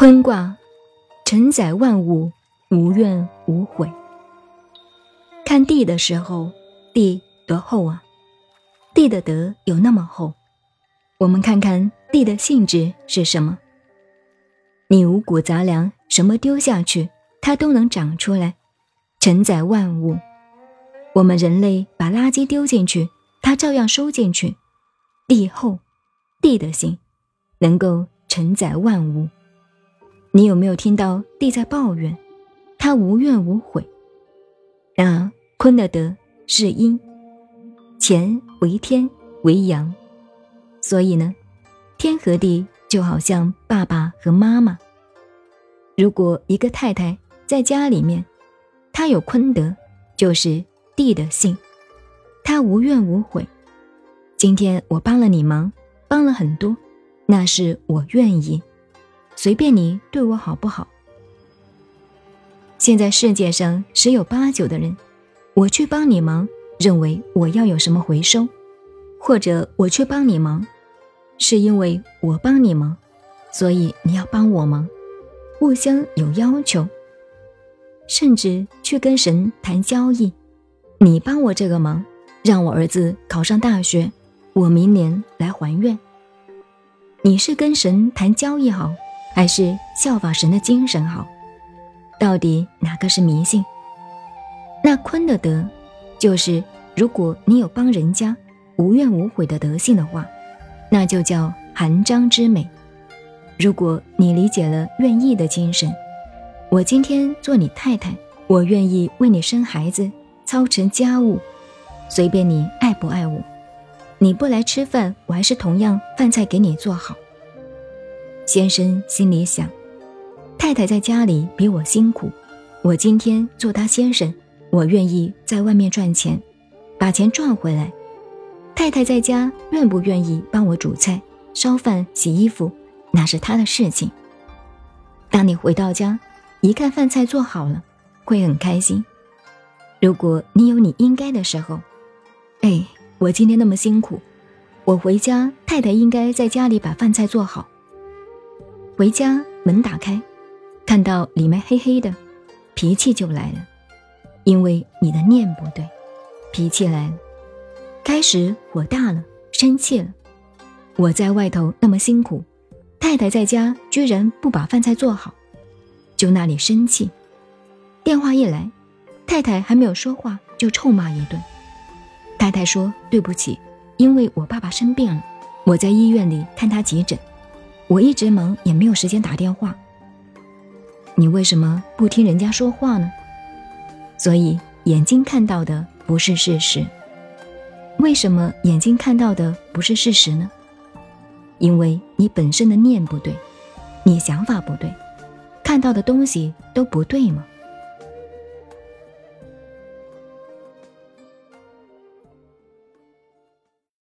坤卦，承载万物，无怨无悔。看地的时候，地多厚啊！地的德有那么厚。我们看看地的性质是什么？你五谷杂粮，什么丢下去，它都能长出来，承载万物。我们人类把垃圾丢进去，它照样收进去。地厚，地的性能够承载万物。你有没有听到地在抱怨？他无怨无悔。然而坤的德是阴，乾为天为阳，所以呢，天和地就好像爸爸和妈妈。如果一个太太在家里面，她有坤德，就是地的性，她无怨无悔。今天我帮了你忙，帮了很多，那是我愿意。随便你对我好不好？现在世界上十有八九的人，我去帮你忙，认为我要有什么回收；或者我去帮你忙，是因为我帮你忙，所以你要帮我忙，互相有要求，甚至去跟神谈交易。你帮我这个忙，让我儿子考上大学，我明年来还愿。你是跟神谈交易好？还是效法神的精神好，到底哪个是迷信？那坤的德，就是如果你有帮人家无怨无悔的德性的话，那就叫含章之美。如果你理解了愿意的精神，我今天做你太太，我愿意为你生孩子，操持家务，随便你爱不爱我。你不来吃饭，我还是同样饭菜给你做好。先生心里想：“太太在家里比我辛苦，我今天做她先生，我愿意在外面赚钱，把钱赚回来。太太在家愿不愿意帮我煮菜、烧饭、洗衣服，那是她的事情。当你回到家，一看饭菜做好了，会很开心。如果你有你应该的时候，哎，我今天那么辛苦，我回家，太太应该在家里把饭菜做好。”回家门打开，看到里面黑黑的，脾气就来了，因为你的念不对，脾气来了，开始火大了，生气了。我在外头那么辛苦，太太在家居然不把饭菜做好，就那里生气。电话一来，太太还没有说话就臭骂一顿。太太说对不起，因为我爸爸生病了，我在医院里看他急诊。我一直忙，也没有时间打电话。你为什么不听人家说话呢？所以眼睛看到的不是事实。为什么眼睛看到的不是事实呢？因为你本身的念不对，你想法不对，看到的东西都不对吗？